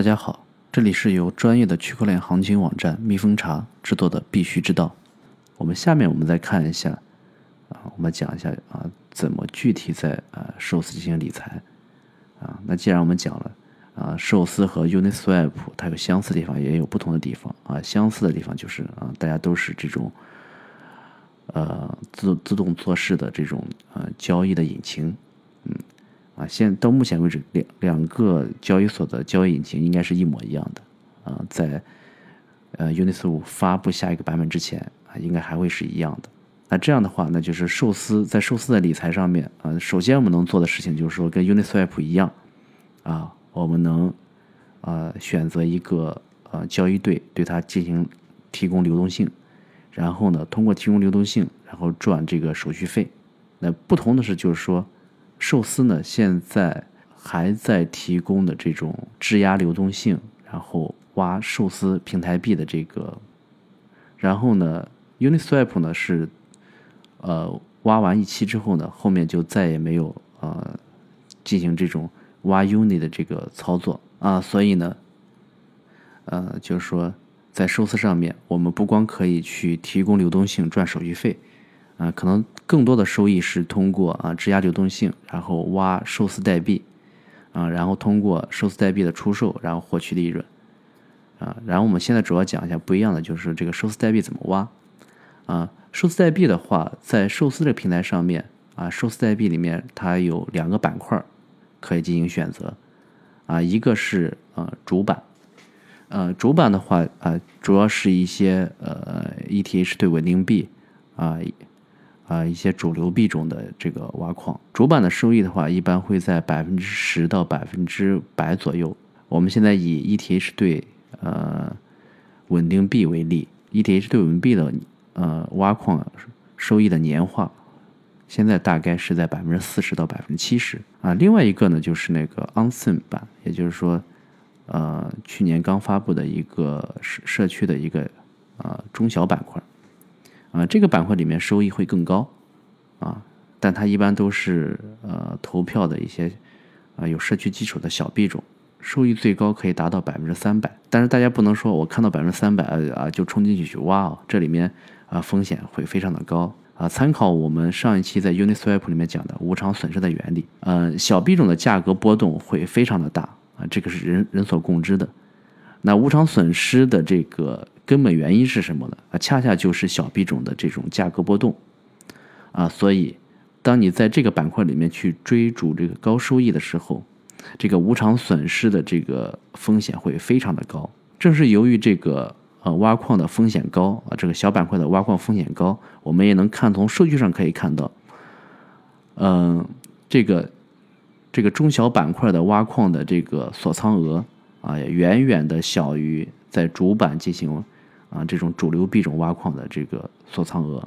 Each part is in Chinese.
大家好，这里是由专业的区块链行情网站蜜蜂茶制作的必须知道。我们下面我们再看一下啊，我们讲一下啊，怎么具体在啊寿司进行理财啊。那既然我们讲了啊，寿司和 Uniswap 它有相似的地方，也有不同的地方啊。相似的地方就是啊，大家都是这种呃自自动做事的这种呃交易的引擎，嗯。啊，现到目前为止，两两个交易所的交易引擎应该是一模一样的。啊，在呃 Uniswap 发布下一个版本之前，啊，应该还会是一样的。那这样的话，那就是寿司在寿司的理财上面，啊，首先我们能做的事情就是说，跟 Uniswap 一样，啊，我们能啊选择一个呃交易对，对它进行提供流动性，然后呢，通过提供流动性，然后赚这个手续费。那不同的是，就是说。寿司呢，现在还在提供的这种质押流动性，然后挖寿司平台币的这个，然后呢，Uniswap 呢是，呃，挖完一期之后呢，后面就再也没有呃进行这种挖 Uni 的这个操作啊，所以呢，呃，就是说在寿司上面，我们不光可以去提供流动性赚手续费。啊，可能更多的收益是通过啊质押流动性，然后挖寿司代币，啊，然后通过寿司代币的出售，然后获取利润，啊，然后我们现在主要讲一下不一样的，就是这个寿司代币怎么挖，啊，寿司代币的话，在寿司这个平台上面，啊，寿司代币里面它有两个板块可以进行选择，啊，一个是呃主板，呃主板的话啊，主要是一些呃 ETH 对稳定币，啊。啊，一些主流币种的这个挖矿主板的收益的话，一般会在百分之十到百分之百左右。我们现在以 ETH 对呃稳定币为例，ETH 对稳定币的呃挖矿收益的年化，现在大概是在百分之四十到百分之七十啊。另外一个呢，就是那个 Onsen 版，也就是说，呃，去年刚发布的一个社社区的一个呃中小板块。啊，这个板块里面收益会更高，啊，但它一般都是呃投票的一些啊有社区基础的小币种，收益最高可以达到百分之三百。但是大家不能说我看到百分之三百啊就冲进去去挖哦，这里面啊风险会非常的高啊。参考我们上一期在 Uniswap 里面讲的无偿损失的原理，呃，小币种的价格波动会非常的大啊，这个是人人所共知的。那无偿损失的这个。根本原因是什么呢？啊，恰恰就是小币种的这种价格波动，啊，所以当你在这个板块里面去追逐这个高收益的时候，这个无偿损失的这个风险会非常的高。正是由于这个呃挖矿的风险高啊，这个小板块的挖矿风险高，我们也能看从数据上可以看到，嗯，这个这个中小板块的挖矿的这个锁仓额啊，远远的小于在主板进行。啊，这种主流币种挖矿的这个锁仓额，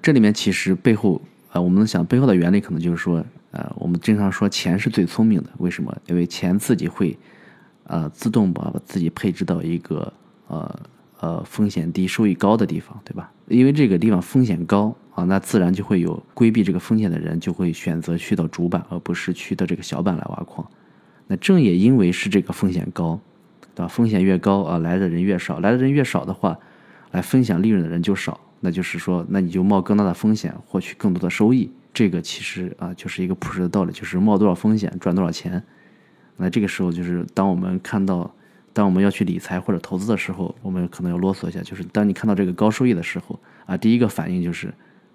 这里面其实背后，呃，我们能想背后的原理可能就是说，呃，我们经常说钱是最聪明的，为什么？因为钱自己会，呃，自动把自己配置到一个呃呃风险低、收益高的地方，对吧？因为这个地方风险高啊，那自然就会有规避这个风险的人就会选择去到主板，而不是去到这个小板来挖矿。那正也因为是这个风险高。对吧？风险越高啊，来的人越少。来的人越少的话，来分享利润的人就少。那就是说，那你就冒更大的风险，获取更多的收益。这个其实啊，就是一个朴实的道理，就是冒多少风险赚多少钱。那这个时候，就是当我们看到，当我们要去理财或者投资的时候，我们可能要啰嗦一下，就是当你看到这个高收益的时候啊，第一个反应就是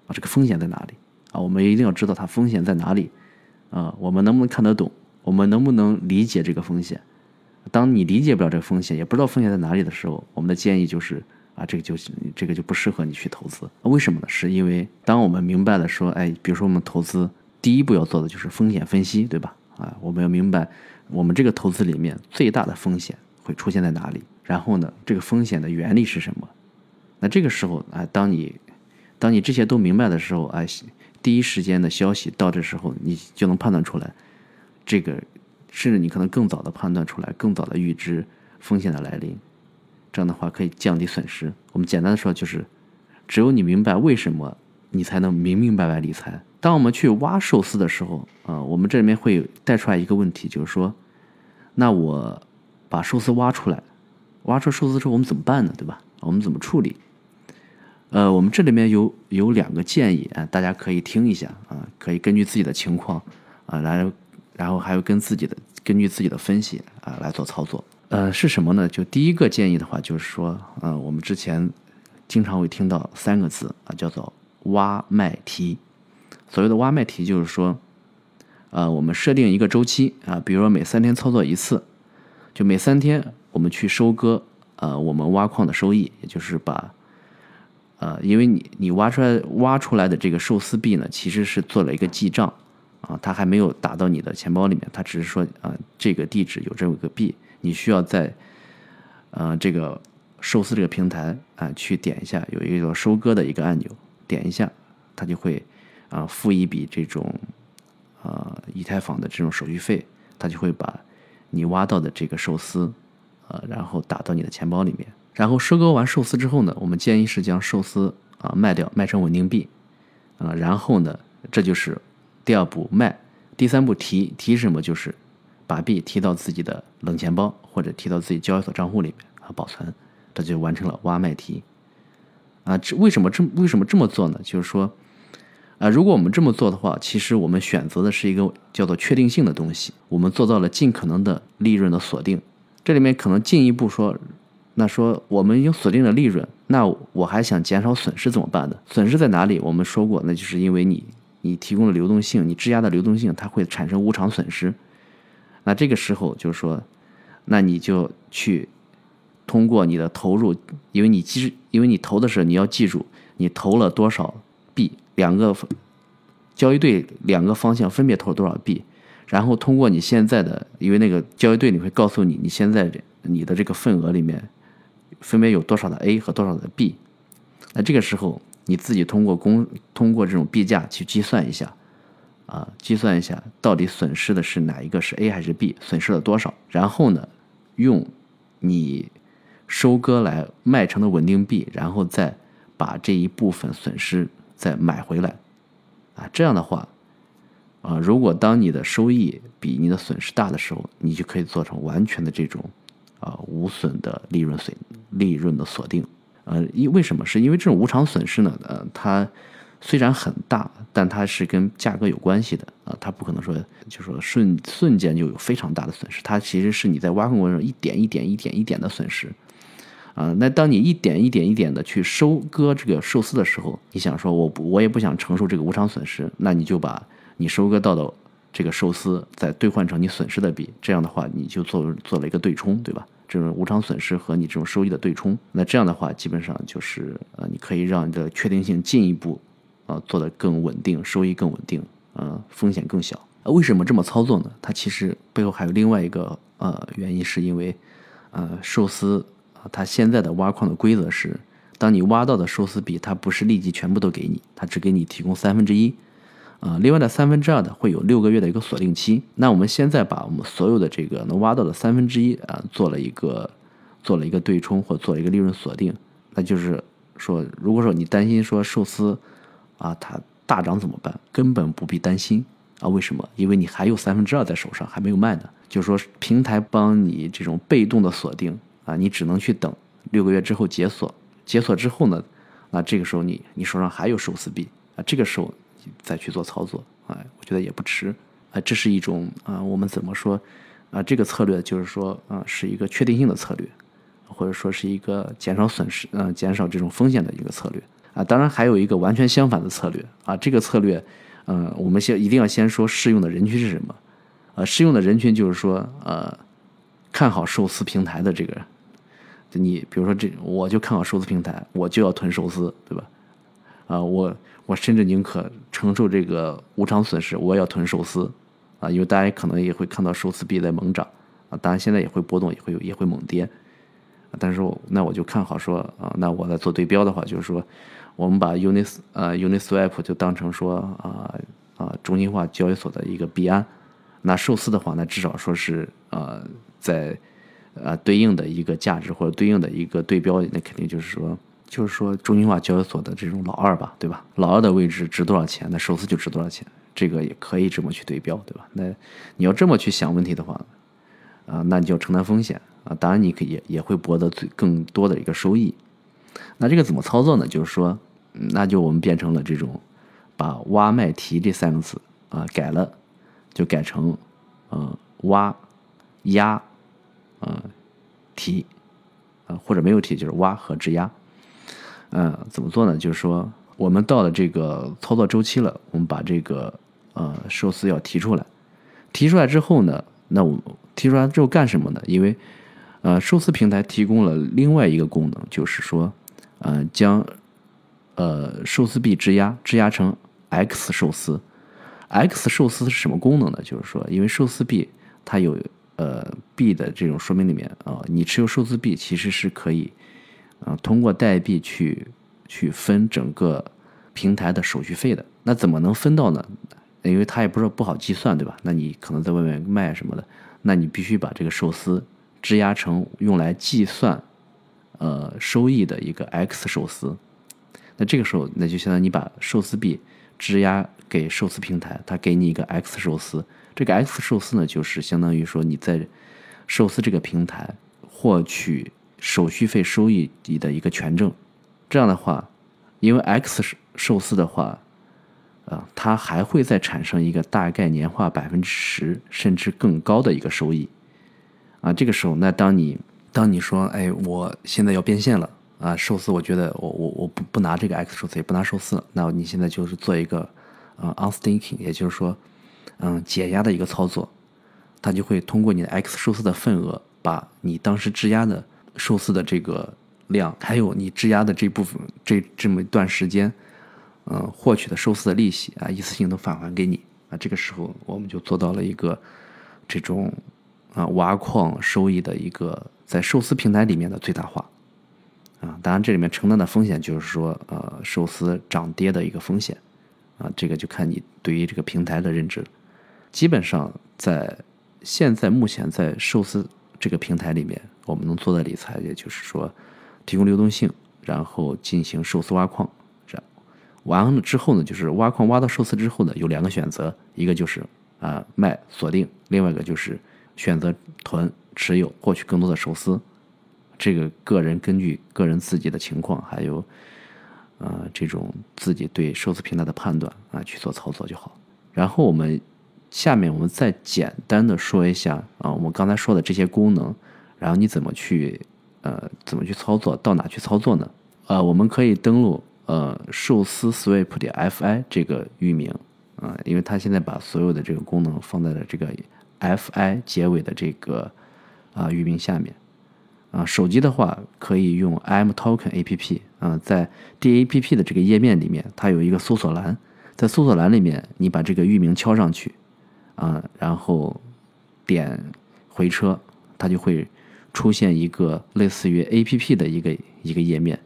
啊，这个风险在哪里啊？我们一定要知道它风险在哪里啊？我们能不能看得懂？我们能不能理解这个风险？当你理解不了这个风险，也不知道风险在哪里的时候，我们的建议就是啊，这个就这个就不适合你去投资。为什么呢？是因为当我们明白了说，哎，比如说我们投资第一步要做的就是风险分析，对吧？啊，我们要明白我们这个投资里面最大的风险会出现在哪里，然后呢，这个风险的原理是什么？那这个时候啊，当你当你这些都明白的时候，哎，第一时间的消息到这时候，你就能判断出来这个。甚至你可能更早的判断出来，更早的预知风险的来临，这样的话可以降低损失。我们简单的说就是，只有你明白为什么，你才能明明白白理财。当我们去挖寿司的时候，啊，我们这里面会带出来一个问题，就是说，那我把寿司挖出来，挖出寿司之后我们怎么办呢？对吧？我们怎么处理？呃，我们这里面有有两个建议啊，大家可以听一下啊，可以根据自己的情况啊来，然后还有跟自己的根据自己的分析啊来做操作。呃，是什么呢？就第一个建议的话，就是说，呃，我们之前经常会听到三个字啊，叫做挖麦提。所谓的挖麦提，就是说，呃，我们设定一个周期啊，比如说每三天操作一次，就每三天我们去收割呃我们挖矿的收益，也就是把。呃，因为你你挖出来挖出来的这个寿司币呢，其实是做了一个记账，啊，它还没有打到你的钱包里面，它只是说啊，这个地址有这么个币，你需要在，呃，这个寿司这个平台啊去点一下，有一个收割的一个按钮，点一下，它就会啊付一笔这种啊以太坊的这种手续费，它就会把你挖到的这个寿司，呃，然后打到你的钱包里面。然后收割完寿司之后呢，我们建议是将寿司啊卖掉，卖成稳定币，啊，然后呢，这就是第二步卖，第三步提提什么？就是把币提到自己的冷钱包或者提到自己交易所账户里面啊保存，这就完成了挖卖提。啊，这为什么这为什么这么做呢？就是说，啊，如果我们这么做的话，其实我们选择的是一个叫做确定性的东西，我们做到了尽可能的利润的锁定。这里面可能进一步说。那说我们已经锁定了利润，那我还想减少损失怎么办呢？损失在哪里？我们说过，那就是因为你你提供的流动性，你质押的流动性它会产生无偿损失。那这个时候就是说，那你就去通过你的投入，因为你记，因为你投的时候你要记住你投了多少币，两个交易对两个方向分别投了多少币，然后通过你现在的，因为那个交易对你会告诉你你现在你的这个份额里面。分别有多少的 A 和多少的 B？那这个时候你自己通过公通过这种币价去计算一下，啊，计算一下到底损失的是哪一个是 A 还是 B，损失了多少？然后呢，用你收割来卖成的稳定币，然后再把这一部分损失再买回来，啊，这样的话，啊，如果当你的收益比你的损失大的时候，你就可以做成完全的这种。啊，无损的利润损利润的锁定，呃，因为什么？是因为这种无偿损失呢？呃，它虽然很大，但它是跟价格有关系的啊，它不可能说就说瞬瞬间就有非常大的损失，它其实是你在挖矿过程中一点一点一点一点的损失啊。那当你一点一点一点的去收割这个寿司的时候，你想说我不我也不想承受这个无偿损失，那你就把你收割到的。这个寿司再兑换成你损失的币，这样的话你就做做了一个对冲，对吧？这种无偿损失和你这种收益的对冲，那这样的话基本上就是呃，你可以让你的确定性进一步啊做得更稳定，收益更稳定，呃，风险更小。为什么这么操作呢？它其实背后还有另外一个呃原因，是因为呃寿司啊，它现在的挖矿的规则是，当你挖到的寿司币，它不是立即全部都给你，它只给你提供三分之一。啊，另外的三分之二的会有六个月的一个锁定期。那我们现在把我们所有的这个能挖到的三分之一啊，做了一个做了一个对冲或做了一个利润锁定。那就是说，如果说你担心说寿司啊它大涨怎么办？根本不必担心啊。为什么？因为你还有三分之二在手上还没有卖呢。就是说平台帮你这种被动的锁定啊，你只能去等六个月之后解锁。解锁之后呢，那这个时候你你手上还有寿司币啊，这个时候。再去做操作，哎，我觉得也不迟，啊，这是一种啊，我们怎么说啊？这个策略就是说啊，是一个确定性的策略，或者说是一个减少损失，嗯，减少这种风险的一个策略啊。当然还有一个完全相反的策略啊，这个策略，嗯，我们先一定要先说适用的人群是什么，呃，适用的人群就是说呃，看好寿司平台的这个，你比如说这，我就看好寿司平台，我就要囤寿司，对吧？啊，我。我甚至宁可承受这个无偿损失，我也要囤寿司，啊，因为大家可能也会看到寿司币在猛涨，啊，当然现在也会波动，也会也会猛跌，但是那我就看好说，啊，那我在做对标的话，就是说，我们把 Unis 呃 Uniswap 就当成说啊啊中心化交易所的一个币安，那寿司的话，那至少说是呃在呃对应的一个价值或者对应的一个对标，那肯定就是说。就是说，中心化交易所的这种老二吧，对吧？老二的位置值多少钱，那寿司就值多少钱，这个也可以这么去对标，对吧？那你要这么去想问题的话，啊，那你就要承担风险啊，当然你可以也也会博得最更多的一个收益。那这个怎么操作呢？就是说，那就我们变成了这种，把挖卖提这三个字啊改了，就改成呃挖压呃提啊或者没有提就是挖和质押。嗯，怎么做呢？就是说，我们到了这个操作周期了，我们把这个呃寿司要提出来，提出来之后呢，那我提出来之后干什么呢？因为呃寿司平台提供了另外一个功能，就是说。呃，将呃寿司币质押，质押成 X 寿司。X 寿司是什么功能呢？就是说，因为寿司币它有呃币的这种说明里面啊，你持有寿司币其实是可以啊通过代币去去分整个平台的手续费的。那怎么能分到呢？因为它也不是不好计算，对吧？那你可能在外面卖什么的，那你必须把这个寿司质押成用来计算。呃，收益的一个 X 寿司，那这个时候，那就相当于你把寿司币质押给寿司平台，它给你一个 X 寿司。这个 X 寿司呢，就是相当于说你在寿司这个平台获取手续费收益的一个权证。这样的话，因为 X 寿司的话，啊，它还会再产生一个大概年化百分之十甚至更高的一个收益。啊，这个时候，那当你当你说，哎，我现在要变现了啊，寿司，我觉得我我我不不拿这个 X 寿司，也不拿寿司了，那你现在就是做一个，呃，unstaking，也就是说，嗯，解压的一个操作，它就会通过你的 X 寿司的份额，把你当时质押的寿司的这个量，还有你质押的这部分这这么一段时间，嗯，获取的寿司的利息啊，一次性都返还给你啊，这个时候我们就做到了一个这种啊挖矿收益的一个。在寿司平台里面的最大化，啊，当然这里面承担的风险就是说，呃，寿司涨跌的一个风险，啊，这个就看你对于这个平台的认知。基本上在现在目前在寿司这个平台里面，我们能做的理财，也就是说，提供流动性，然后进行寿司挖矿，这样完了之后呢，就是挖矿挖到寿司之后呢，有两个选择，一个就是啊卖锁定，另外一个就是选择囤。持有获取更多的寿司，这个个人根据个人自己的情况，还有呃这种自己对寿司平台的判断啊去做操作就好。然后我们下面我们再简单的说一下啊，我们刚才说的这些功能，然后你怎么去呃怎么去操作，到哪去操作呢？呃，我们可以登录呃寿司 Swap 点 Fi 这个域名啊，因为它现在把所有的这个功能放在了这个 Fi 结尾的这个。啊，域名下面，啊，手机的话可以用 imtoken A P P，啊，在 D A P P 的这个页面里面，它有一个搜索栏，在搜索栏里面，你把这个域名敲上去，啊，然后点回车，它就会出现一个类似于 A P P 的一个一个页面，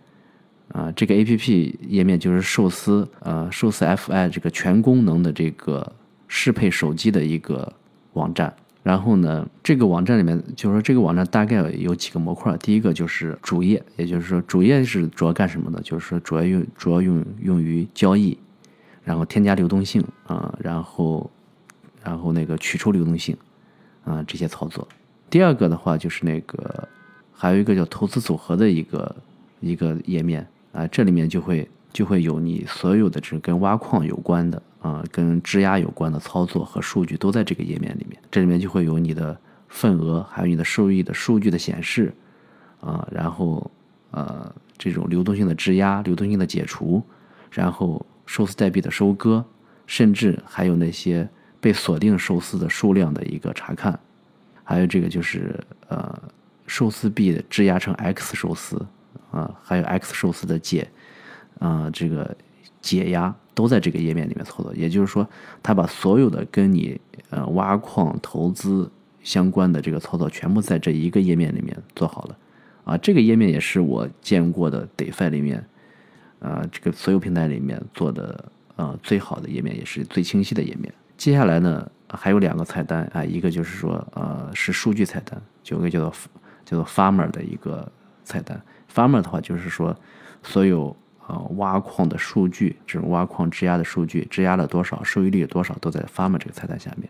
啊，这个 A P P 页面就是寿司，呃，寿司 F I 这个全功能的这个适配手机的一个网站。然后呢，这个网站里面就是说，这个网站大概有几个模块。第一个就是主页，也就是说，主页是主要干什么的？就是说，主要用主要用用于交易，然后添加流动性啊，然后然后那个取出流动性啊这些操作。第二个的话就是那个还有一个叫投资组合的一个一个页面啊，这里面就会就会有你所有的这跟挖矿有关的。啊，跟质押有关的操作和数据都在这个页面里面，这里面就会有你的份额，还有你的收益的数据的显示，啊，然后呃这种流动性的质押、流动性的解除，然后寿司代币的收割，甚至还有那些被锁定寿司的数量的一个查看，还有这个就是呃寿司币的质押成 X 寿司，啊，还有 X 寿司的解，啊这个解压。都在这个页面里面操作，也就是说，他把所有的跟你呃挖矿投资相关的这个操作全部在这一个页面里面做好了，啊，这个页面也是我见过的 DeFi 里面，啊，这个所有平台里面做的呃最好的页面，也是最清晰的页面。接下来呢，还有两个菜单啊，一个就是说呃是数据菜单，就一个叫做叫做 Farmer 的一个菜单，Farmer 的话就是说所有。啊，挖矿的数据，这种挖矿质押的数据，质押了多少，收益率多少，都在 Farmer 这个菜单下面。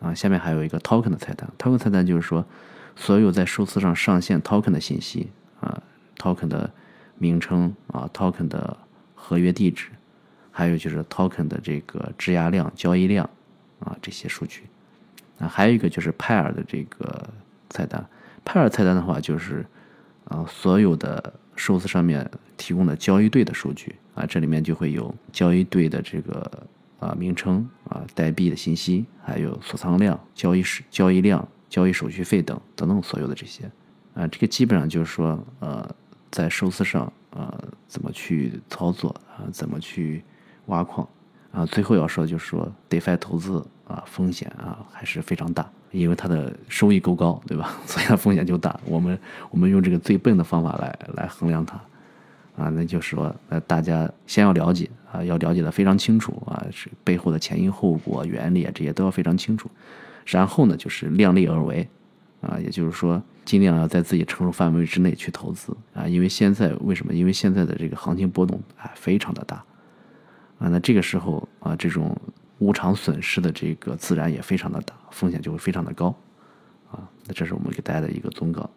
啊，下面还有一个 Token 的菜单，Token 菜单就是说，所有在数字上上线 token 的信息啊，token 的名称啊，token 的合约地址，还有就是 token 的这个质押量、交易量啊这些数据。啊，还有一个就是派尔的这个菜单。派尔菜单的话，就是啊所有的寿司上面提供的交易队的数据啊，这里面就会有交易队的这个啊名称啊代币的信息，还有锁仓量、交易交易量。交易手续费等等等所有的这些，啊，这个基本上就是说，呃，在寿司上，呃，怎么去操作啊，怎么去挖矿啊？最后要说就是说，DeFi 投资啊，风险啊还是非常大，因为它的收益够高，对吧？所以它风险就大。我们我们用这个最笨的方法来来衡量它，啊，那就是说，呃，大家先要了解啊，要了解的非常清楚啊，是背后的前因后果、原理啊，这些都要非常清楚。然后呢，就是量力而为，啊，也就是说，尽量要在自己承受范围之内去投资啊。因为现在为什么？因为现在的这个行情波动啊，非常的大，啊，那这个时候啊，这种无偿损失的这个自然也非常的大，风险就会非常的高，啊，那这是我们给大家的一个忠告，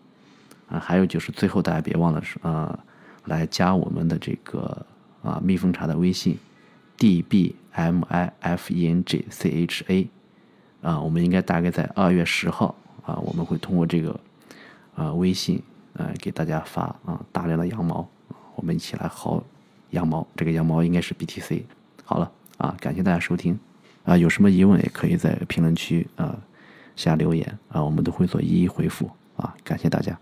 啊，还有就是最后大家别忘了是啊，来加我们的这个啊蜜蜂茶的微信，d b m i f e n g c h a。啊，我们应该大概在二月十号啊，我们会通过这个啊微信啊给大家发啊大量的羊毛，我们一起来薅羊毛。这个羊毛应该是 BTC。好了啊，感谢大家收听啊，有什么疑问也可以在评论区啊下留言啊，我们都会做一一回复啊，感谢大家。